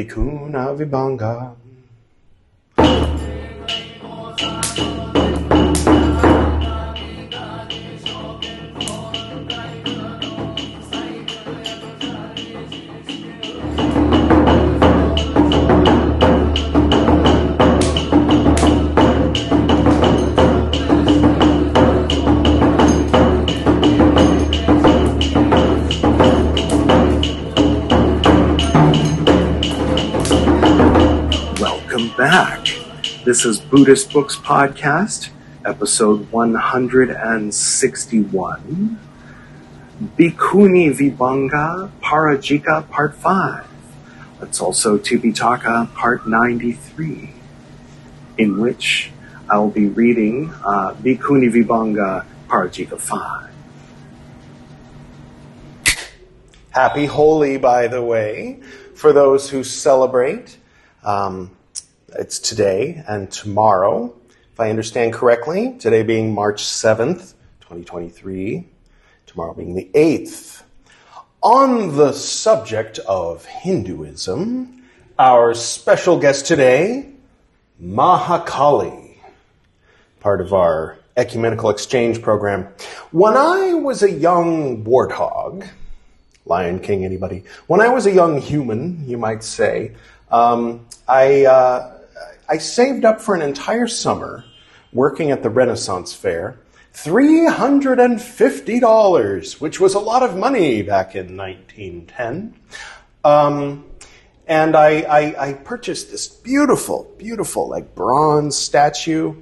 Bhikkhuna Vibhanga. This is Buddhist Books Podcast, episode 161. Bhikkhuni Vibhanga Parajika Part 5. It's also Tipitaka Part 93, in which I will be reading uh, Bhikkhuni Vibhanga Parajika 5. Happy Holi, by the way, for those who celebrate. Um, it's today and tomorrow, if I understand correctly. Today being March 7th, 2023, tomorrow being the 8th. On the subject of Hinduism, our special guest today, Mahakali, part of our ecumenical exchange program. When I was a young warthog, Lion King, anybody? When I was a young human, you might say, um, I, uh, I saved up for an entire summer working at the Renaissance Fair. $350, which was a lot of money back in 1910. Um, and I, I, I purchased this beautiful, beautiful, like bronze statue,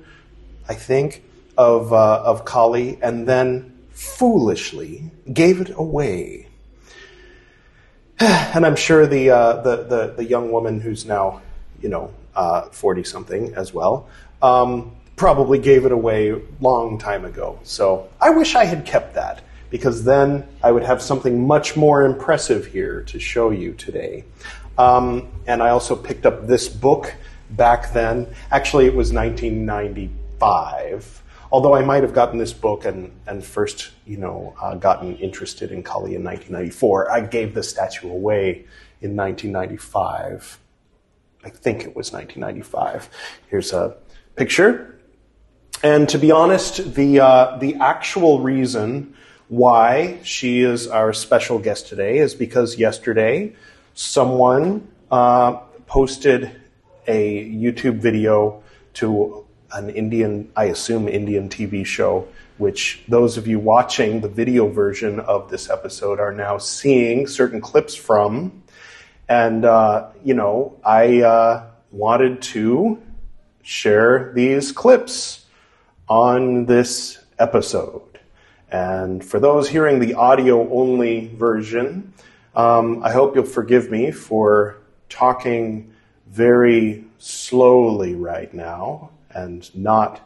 I think, of, uh, of Kali, and then foolishly gave it away. And I'm sure the, uh, the, the, the young woman who's now, you know, forty something as well, um, probably gave it away long time ago. So I wish I had kept that because then I would have something much more impressive here to show you today. Um, and I also picked up this book back then. Actually, it was 1995. Although I might have gotten this book and, and first, you know, uh, gotten interested in Kali in 1994, I gave the statue away in 1995. I think it was 1995. Here's a picture. And to be honest, the, uh, the actual reason why she is our special guest today is because yesterday someone uh, posted a YouTube video to an Indian, I assume Indian TV show, which those of you watching the video version of this episode are now seeing certain clips from. And, uh, you know, I uh, wanted to share these clips on this episode. And for those hearing the audio only version, um, I hope you'll forgive me for talking very slowly right now and not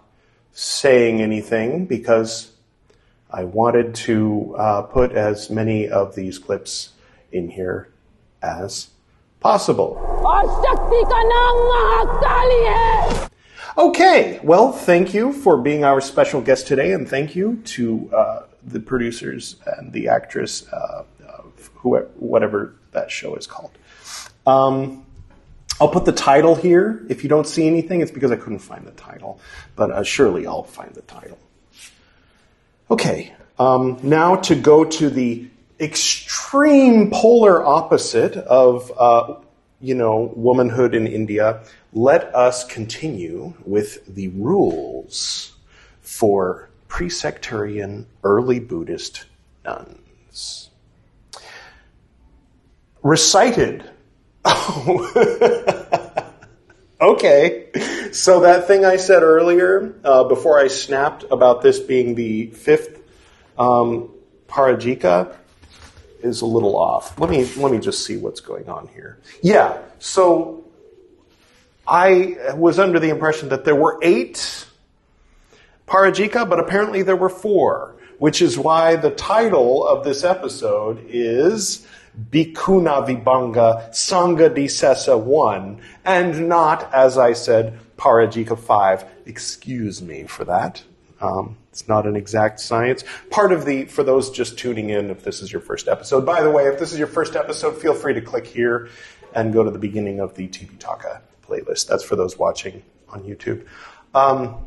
saying anything because I wanted to uh, put as many of these clips in here as possible. Okay, well, thank you for being our special guest today, and thank you to uh, the producers and the actress, uh, whoever, whatever that show is called. Um, I'll put the title here. If you don't see anything, it's because I couldn't find the title, but uh, surely I'll find the title. Okay, um, now to go to the extreme polar opposite of, uh, you know, womanhood in India, let us continue with the rules for pre-sectarian early Buddhist nuns. Recited. okay. So that thing I said earlier, uh, before I snapped about this being the fifth um, parajika, is a little off. Let me let me just see what's going on here. Yeah, so I was under the impression that there were eight parajika, but apparently there were four, which is why the title of this episode is Bhikkhuna Vibhanga Sangha Disesa 1, and not, as I said, Parajika 5. Excuse me for that. Um, it's not an exact science. Part of the, for those just tuning in, if this is your first episode, by the way, if this is your first episode, feel free to click here and go to the beginning of the Tipitaka playlist. That's for those watching on YouTube. Um,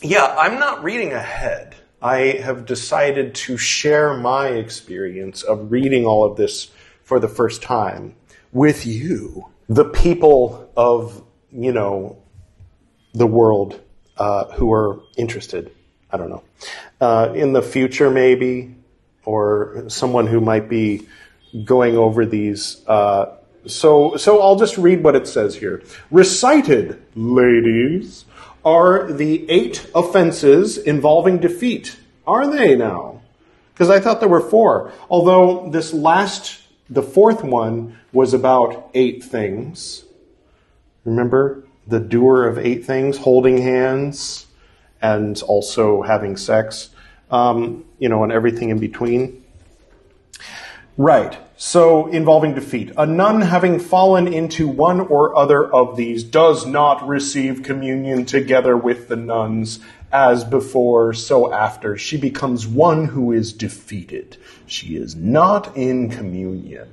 yeah, I'm not reading ahead. I have decided to share my experience of reading all of this for the first time with you, the people of, you know, the world uh, who are interested. I don't know. Uh, in the future, maybe, or someone who might be going over these. Uh, so, so I'll just read what it says here. Recited, ladies, are the eight offenses involving defeat. Are they now? Because I thought there were four. Although this last, the fourth one, was about eight things. Remember? The doer of eight things, holding hands, and also having sex, um, you know, and everything in between. Right. So, involving defeat. A nun having fallen into one or other of these does not receive communion together with the nuns as before, so after. She becomes one who is defeated. She is not in communion.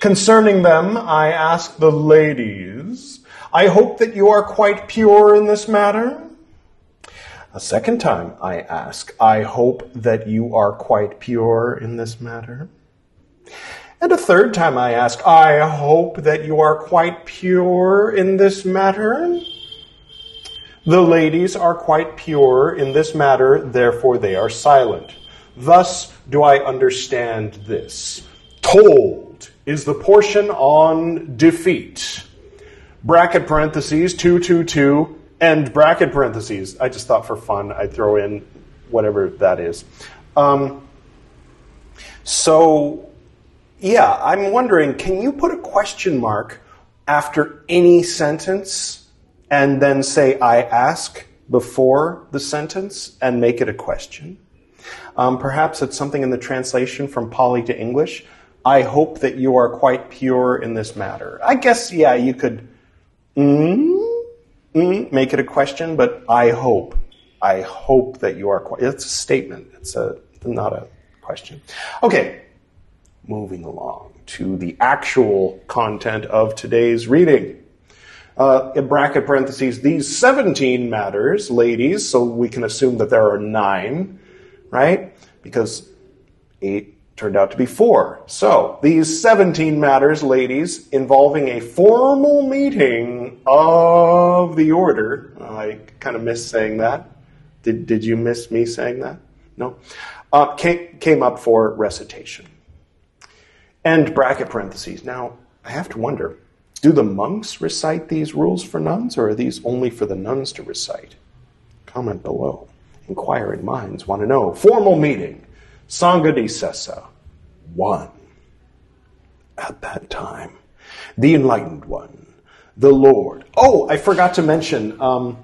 Concerning them, I ask the ladies, I hope that you are quite pure in this matter. A second time, I ask, I hope that you are quite pure in this matter. And a third time I ask, I hope that you are quite pure in this matter. The ladies are quite pure in this matter, therefore they are silent. Thus do I understand this. Told is the portion on defeat. Bracket parentheses, 222, and bracket parentheses. I just thought for fun I'd throw in whatever that is. Um, so yeah, I'm wondering can you put a question mark after any sentence and then say, I ask before the sentence and make it a question? Um, perhaps it's something in the translation from Pali to English. I hope that you are quite pure in this matter. I guess, yeah, you could mm, mm, make it a question, but I hope. I hope that you are. It's a statement. It's a not a question. Okay, moving along to the actual content of today's reading. Uh, in bracket parentheses, these 17 matters, ladies, so we can assume that there are nine, right? Because eight turned out to be four. So, these 17 matters, ladies, involving a formal meeting of the order. I kind of miss saying that. Did, did you miss me saying that? No? Uh, came, came up for recitation. End bracket parentheses. Now, I have to wonder do the monks recite these rules for nuns, or are these only for the nuns to recite? Comment below. Inquiring minds want to know. Formal meeting. Sangha Disesa. One. At that time, the enlightened one, the Lord. Oh, I forgot to mention, um,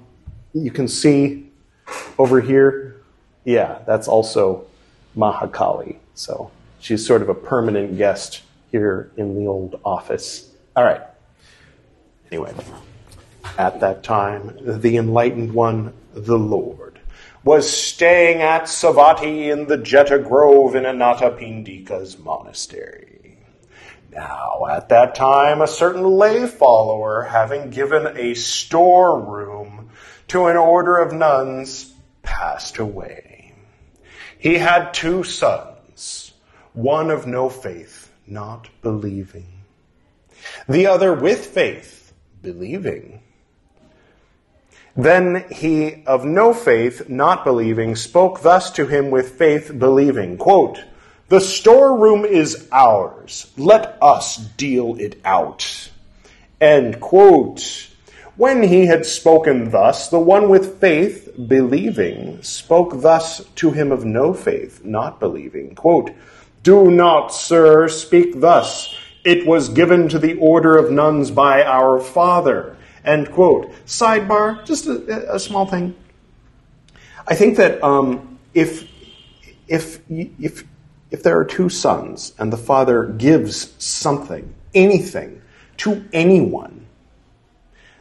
you can see over here, yeah, that's also Mahakali. So She's sort of a permanent guest here in the old office. All right. Anyway, at that time, the enlightened one, the Lord, was staying at Savatthi in the Jeta Grove in Anathapindika's monastery. Now, at that time, a certain lay follower, having given a storeroom to an order of nuns, passed away. He had two sons one of no faith, not believing. The other with faith, believing. Then he of no faith, not believing, spoke thus to him with faith, believing, quote, The storeroom is ours. Let us deal it out. End quote. When he had spoken thus, the one with faith, believing, spoke thus to him of no faith, not believing, quote, do not, sir, speak thus. It was given to the order of nuns by our father. End quote. Sidebar, just a, a small thing. I think that um, if if if if there are two sons and the father gives something, anything, to anyone,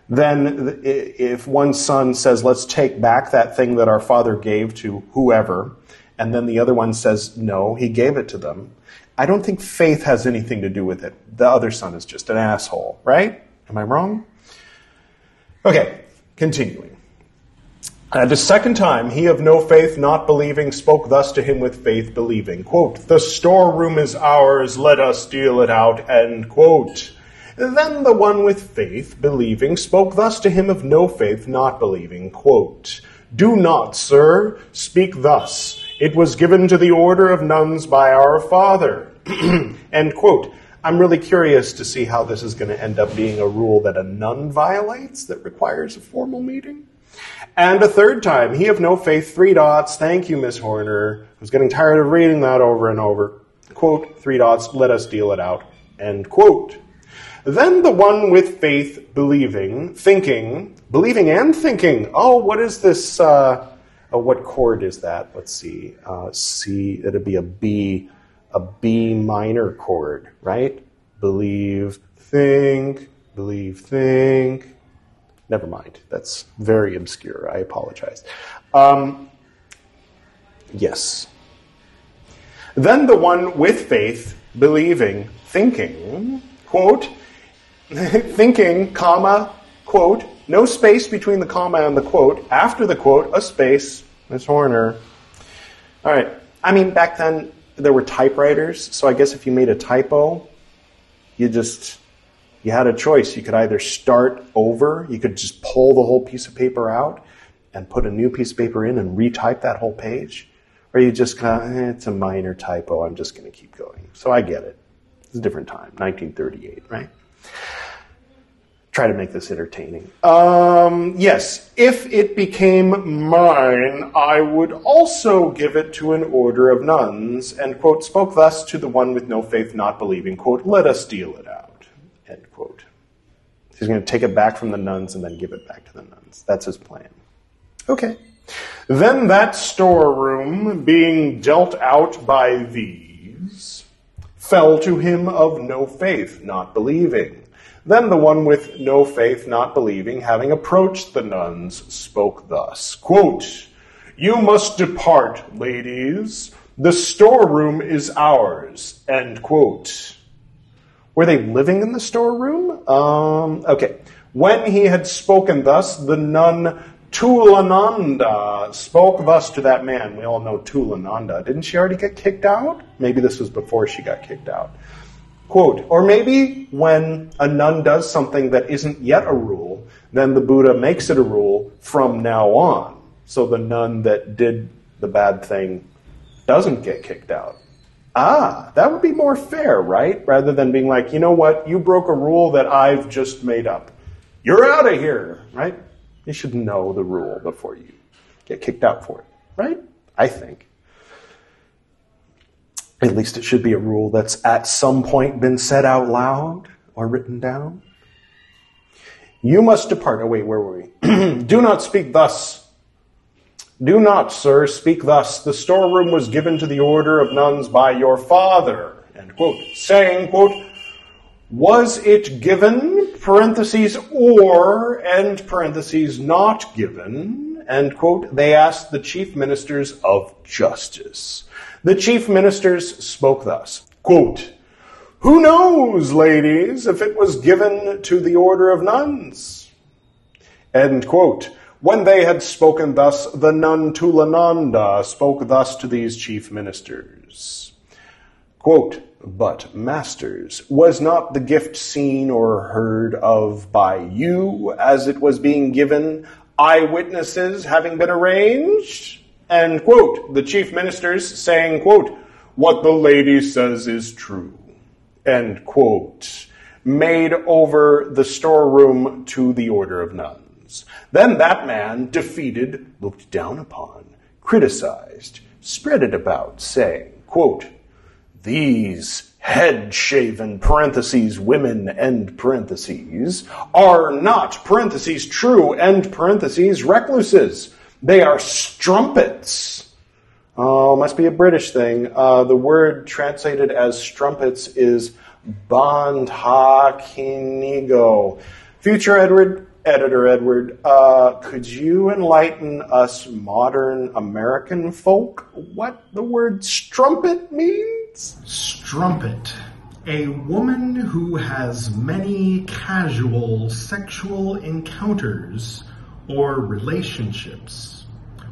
then if one son says, "Let's take back that thing that our father gave to whoever," and then the other one says, no, he gave it to them. I don't think faith has anything to do with it. The other son is just an asshole, right? Am I wrong? Okay, continuing. And a second time, he of no faith, not believing, spoke thus to him with faith, believing. Quote, The storeroom is ours, let us deal it out. End quote. Then the one with faith, believing, spoke thus to him of no faith, not believing. Quote, Do not, sir, speak thus. It was given to the order of nuns by our father. End quote. I'm really curious to see how this is going to end up being a rule that a nun violates that requires a formal meeting. And a third time, he of no faith, three dots. Thank you, Miss Horner. I was getting tired of reading that over and over. Quote, three dots, let us deal it out. End quote. Then the one with faith, believing, thinking, believing and thinking. Oh, what is this? Uh, oh, what chord is that? Let's see. Uh, C, it'd be a B, a B minor chord, right? Believe, think, believe, think. Never mind. That's very obscure. I apologize. Um, yes. Then the one with faith, believing, thinking, quote, thinking, comma, quote, no space between the comma and the quote. After the quote, a space. Miss Horner. All right. I mean, back then there were typewriters, so I guess if you made a typo, you just you had a choice. You could either start over, you could just pull the whole piece of paper out and put a new piece of paper in and retype that whole page, or you just kind of, eh, it's a minor typo, I'm just going to keep going. So I get it. It's a different time, 1938, right? Try to make this entertaining. Um, yes, if it became mine, I would also give it to an order of nuns, and, quote, spoke thus to the one with no faith not believing, quote, let us deal it out. End quote. He's going to take it back from the nuns and then give it back to the nuns. That's his plan. Okay. Then that storeroom, being dealt out by these, fell to him of no faith, not believing. Then the one with no faith, not believing, having approached the nuns, spoke thus quote, You must depart, ladies. The storeroom is ours. End quote. Were they living in the storeroom? Um, okay. When he had spoken thus, the nun Thullananda spoke thus to that man. We all know Thullananda. Didn't she already get kicked out? Maybe this was before she got kicked out. Quote, or maybe when a nun does something that isn't yet a rule, then the Buddha makes it a rule from now on. So the nun that did the bad thing doesn't get kicked out. Ah, that would be more fair, right? Rather than being like, you know what, you broke a rule that I've just made up. You're out of here, right? You should know the rule before you get kicked out for it, right? I think. At least it should be a rule that's at some point been said out loud or written down. You must depart. Oh, wait, where were we? Do not speak thus do not, sir, speak thus. The storeroom was given to the order of nuns by your father. End quote. Saying, quote, was it given, parentheses, or, end parentheses, not given, end quote, they asked the chief ministers of justice. The chief ministers spoke thus, quote, who knows, ladies, if it was given to the order of nuns? End quote. When they had spoken thus, the nun Thullananda spoke thus to these chief ministers. Quote, but, masters, was not the gift seen or heard of by you as it was being given, eyewitnesses having been arranged? And, quote, the chief ministers saying, quote, what the lady says is true, end quote, made over the storeroom to the order of nuns. Then that man, defeated, looked down upon, criticized, spread it about, saying, quote, These head shaven parentheses women end parentheses are not parentheses true end parentheses recluses. They are strumpets. Oh, must be a British thing. Uh, the word translated as strumpets is bandhakiniyo. Future Edward Editor Edward, uh, could you enlighten us modern American folk what the word strumpet means? Strumpet. A woman who has many casual sexual encounters or relationships.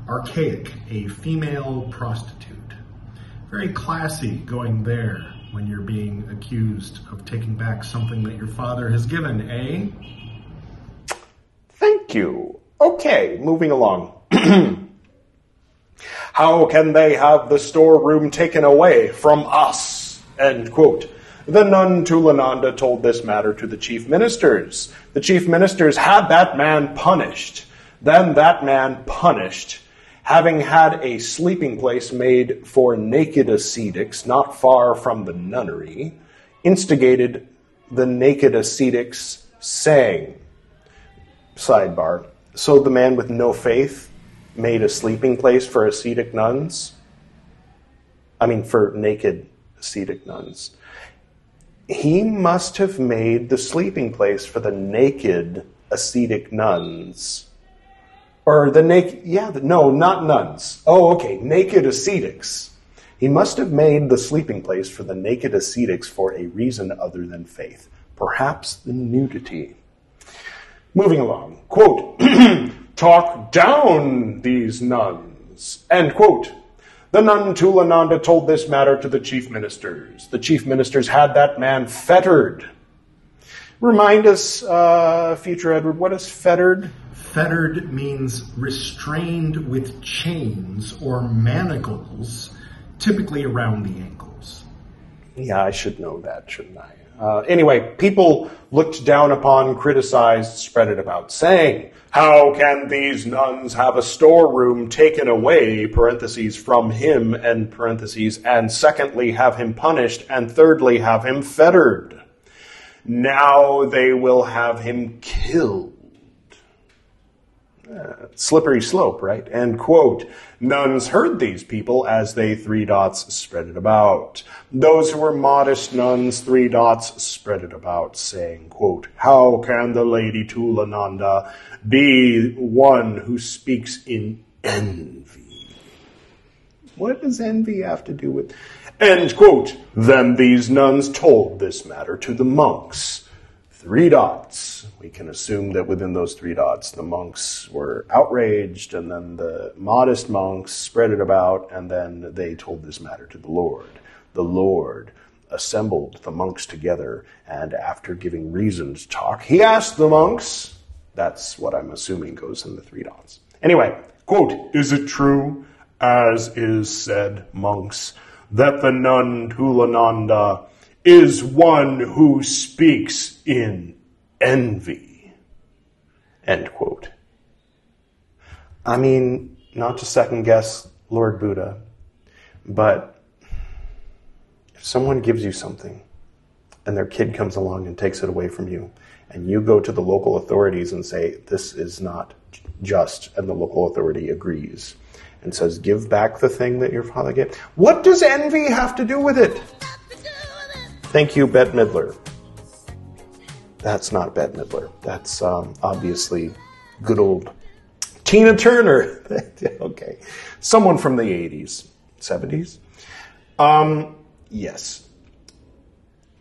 Archaic. A female prostitute. Very classy going there when you're being accused of taking back something that your father has given, eh? Thank you. Okay, moving along. How can they have the storeroom taken away from us? End quote. The nun Thullananda told this matter to the chief ministers. The chief ministers had that man punished. Then that man punished, having had a sleeping place made for naked ascetics not far from the nunnery, instigated the naked ascetics, saying, Sidebar. So the man with no faith made a sleeping place for ascetic nuns? I mean, for naked ascetic nuns. He must have made the sleeping place for the naked ascetic nuns. Or the naked, yeah, no, not nuns. Oh, okay, naked ascetics. He must have made the sleeping place for the naked ascetics for a reason other than faith. Perhaps the nudity. Moving along. Quote, talk down these nuns. End quote. The nun Thullananda told this matter to the chief ministers. The chief ministers had that man fettered. Remind us, uh, future Edward, what is fettered? Fettered means restrained with chains or manacles, typically around the ankles. Yeah, I should know that, shouldn't I? Uh, anyway, people looked down upon, criticized, spread it about, saying, How can these nuns have a storeroom taken away, parentheses, from him, and parentheses, and secondly, have him punished, and thirdly, have him fettered? Now they will have him killed. Uh, slippery slope, right? And quote, nuns heard these people as they three dots spread it about. Those who were modest nuns, three dots spread it about, saying, quote, how can the lady Thullananda be one who speaks in envy? What does envy have to do with? End quote. Then these nuns told this matter to the monks three dots. We can assume that within those three dots, the monks were outraged, and then the modest monks spread it about, and then they told this matter to the Lord. The Lord assembled the monks together, and after giving reasons talk, he asked the monks. That's what I'm assuming goes in the three dots. Anyway, quote, Is it true, as is said, monks, that the nun Thullananda is one who speaks in envy. End quote. I mean, not to second guess Lord Buddha, but if someone gives you something and their kid comes along and takes it away from you, and you go to the local authorities and say, This is not just, and the local authority agrees and says, Give back the thing that your father gave, what does envy have to do with it? Thank you, Bette Midler. That's not Bette Midler. That's um, obviously good old Tina Turner. okay. Someone from the 80s, 70s. Um, yes.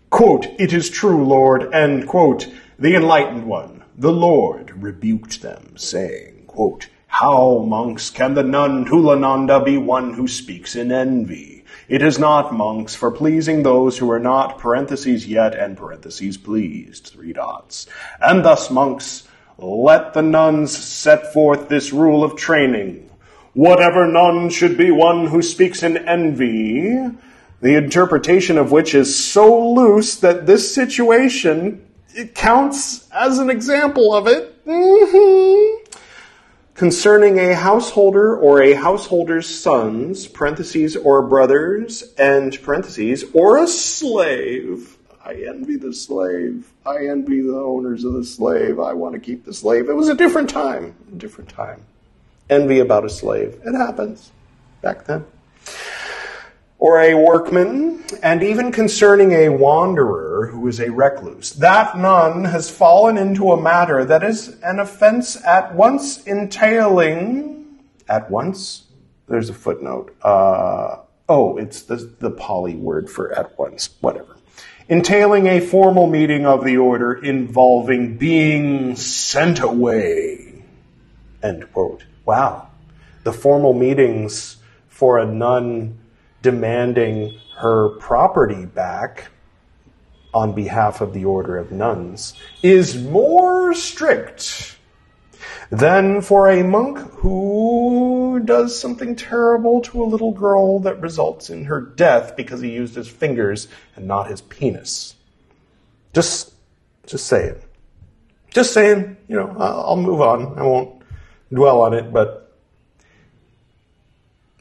Quote, It is true, Lord, and quote, The enlightened one, the Lord, rebuked them, saying, quote, How, monks, can the nun Thullananda be one who speaks in envy? It is not monks for pleasing those who are not parentheses yet and parentheses pleased, three dots. And thus, monks, let the nuns set forth this rule of training. Whatever nun should be one who speaks in envy, the interpretation of which is so loose that this situation it counts as an example of it. Mm-hmm concerning a householder or a householder's sons, parentheses, or brothers, and parentheses, or a slave. I envy the slave. I envy the owners of the slave. I want to keep the slave. It was a different time. A different time. Envy about a slave. It happens back then or a workman, and even concerning a wanderer who is a recluse. That nun has fallen into a matter that is an offense at once entailing, at once, there's a footnote, uh, Oh, it's the, the Pali word for at once, whatever. Entailing a formal meeting of the order involving being sent away. End quote. Wow. The formal meetings for a nun demanding her property back on behalf of the order of nuns is more strict than for a monk who does something terrible to a little girl that results in her death because he used his fingers and not his penis. Just, just saying. Just saying, you know, I'll move on. I won't dwell on it, but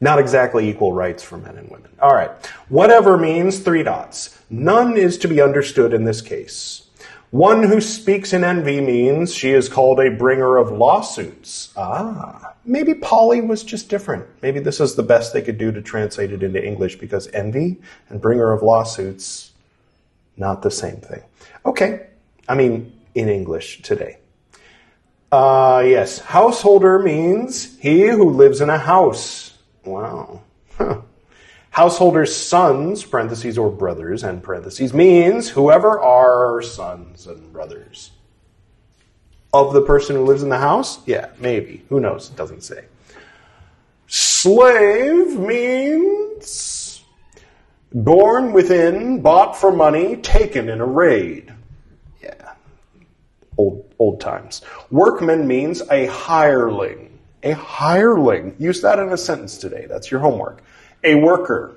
not exactly equal rights for men and women. All right. Whatever means three dots. None is to be understood in this case. One who speaks in envy means she is called a bringer of lawsuits. Ah, maybe Pali was just different. Maybe this is the best they could do to translate it into English because envy and bringer of lawsuits, not the same thing. Okay, I mean, in English today. Uh, yes, householder means he who lives in a house. Wow. Huh. Householders' sons, parentheses, or brothers, and parentheses, means whoever are sons and brothers. Of the person who lives in the house? Yeah, maybe. Who knows? It doesn't say. Slave means born within, bought for money, taken in a raid. Yeah. Old, old times. Workman means a hireling. A hireling. Use that in a sentence today. That's your homework a worker.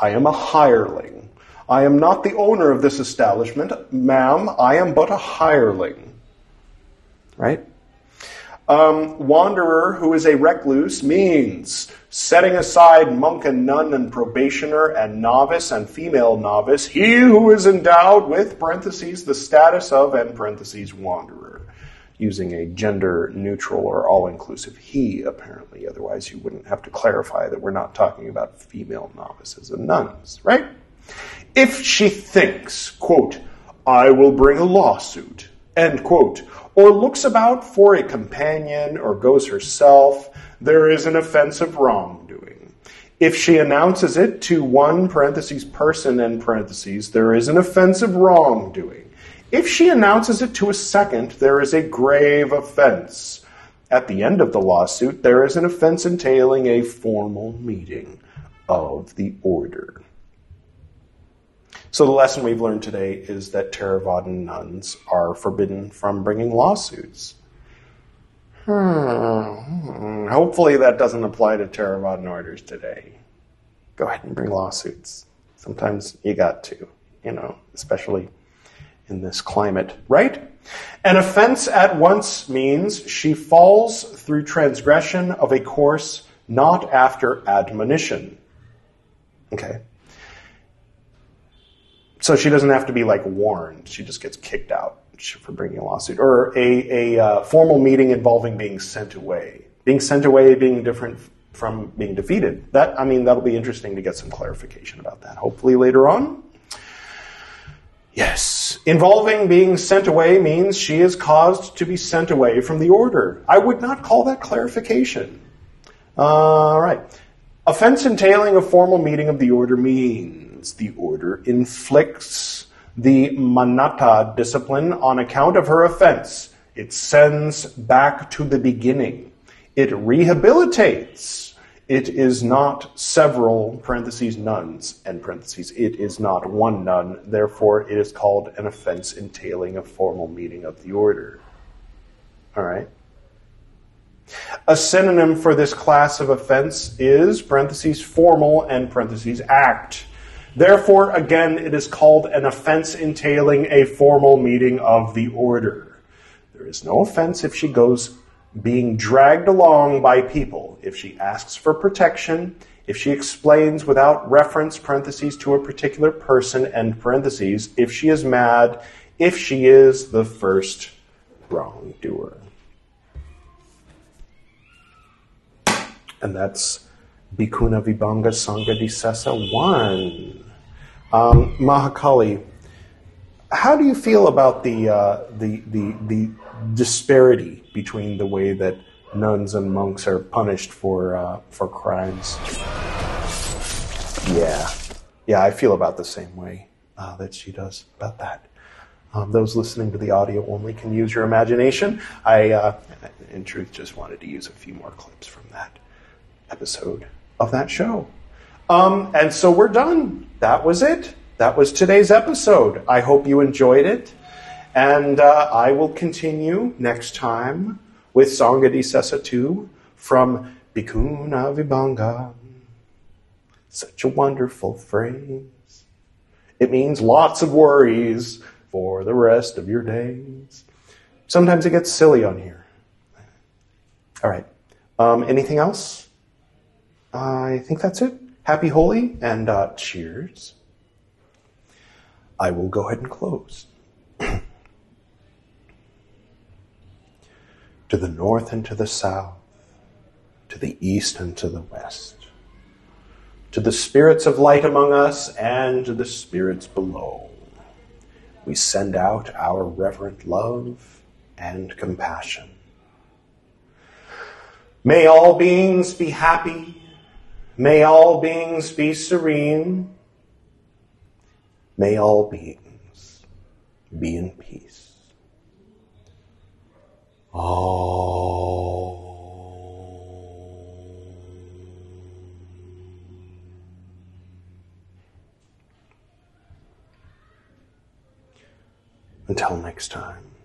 I am a hireling. I am not the owner of this establishment. Ma'am, I am but a hireling. Right? Um, wanderer who is a recluse means setting aside monk and nun and probationer and novice and female novice, he who is endowed with parentheses the status of and parentheses wanderer using a gender neutral or all inclusive he, apparently. Otherwise, you wouldn't have to clarify that we're not talking about female novices and nuns, right? If she thinks, quote, I will bring a lawsuit, end quote, or looks about for a companion or goes herself, there is an offense offensive wrongdoing. If she announces it to one parentheses person end parentheses, there is an offensive wrongdoing. If she announces it to a second, there is a grave offense. At the end of the lawsuit, there is an offense entailing a formal meeting of the order. So, the lesson we've learned today is that Theravadan nuns are forbidden from bringing lawsuits. Hmm. Hopefully, that doesn't apply to Theravadan orders today. Go ahead and bring lawsuits. Sometimes you got to, you know, especially in this climate, right? An offense at once means she falls through transgression of a course not after admonition. Okay. So she doesn't have to be like warned. She just gets kicked out for bringing a lawsuit. Or a, a uh, formal meeting involving being sent away. Being sent away being different from being defeated. That, I mean, that'll be interesting to get some clarification about that. Hopefully later on. Yes. Involving being sent away means she is caused to be sent away from the order. I would not call that clarification. All right. Offense entailing a formal meeting of the order means the order inflicts the manatta discipline on account of her offense. It sends back to the beginning. It rehabilitates it is not several parentheses nuns and parentheses. It is not one nun. Therefore, it is called an offense entailing a formal meeting of the order. All right. A synonym for this class of offense is parentheses formal and parentheses act. Therefore, again, it is called an offense entailing a formal meeting of the order. There is no offense if she goes being dragged along by people, if she asks for protection, if she explains without reference parentheses to a particular person end parentheses, if she is mad, if she is the first wrongdoer. And that's Bhikkhuna Vibhanga Sangha Disesa 1. Um, Mahakali, how do you feel about the, uh, the, the, the disparity between the way that nuns and monks are punished for uh, for crimes. Yeah. Yeah, I feel about the same way uh, that she does about that. Um, those listening to the audio only can use your imagination. I, uh, in truth, just wanted to use a few more clips from that episode of that show. Um, and so we're done. That was it. That was today's episode. I hope you enjoyed it. And uh, I will continue next time with Sangha Disesa 2 from Bhikkhuna Vibhanga. Such a wonderful phrase. It means lots of worries for the rest of your days. Sometimes it gets silly on here. All right. Um, anything else? I think that's it. Happy Holi and uh, cheers. I will go ahead and close. to the north and to the south, to the east and to the west, to the spirits of light among us and to the spirits below. We send out our reverent love and compassion. May all beings be happy. May all beings be serene. May all beings be in peace. Until next time.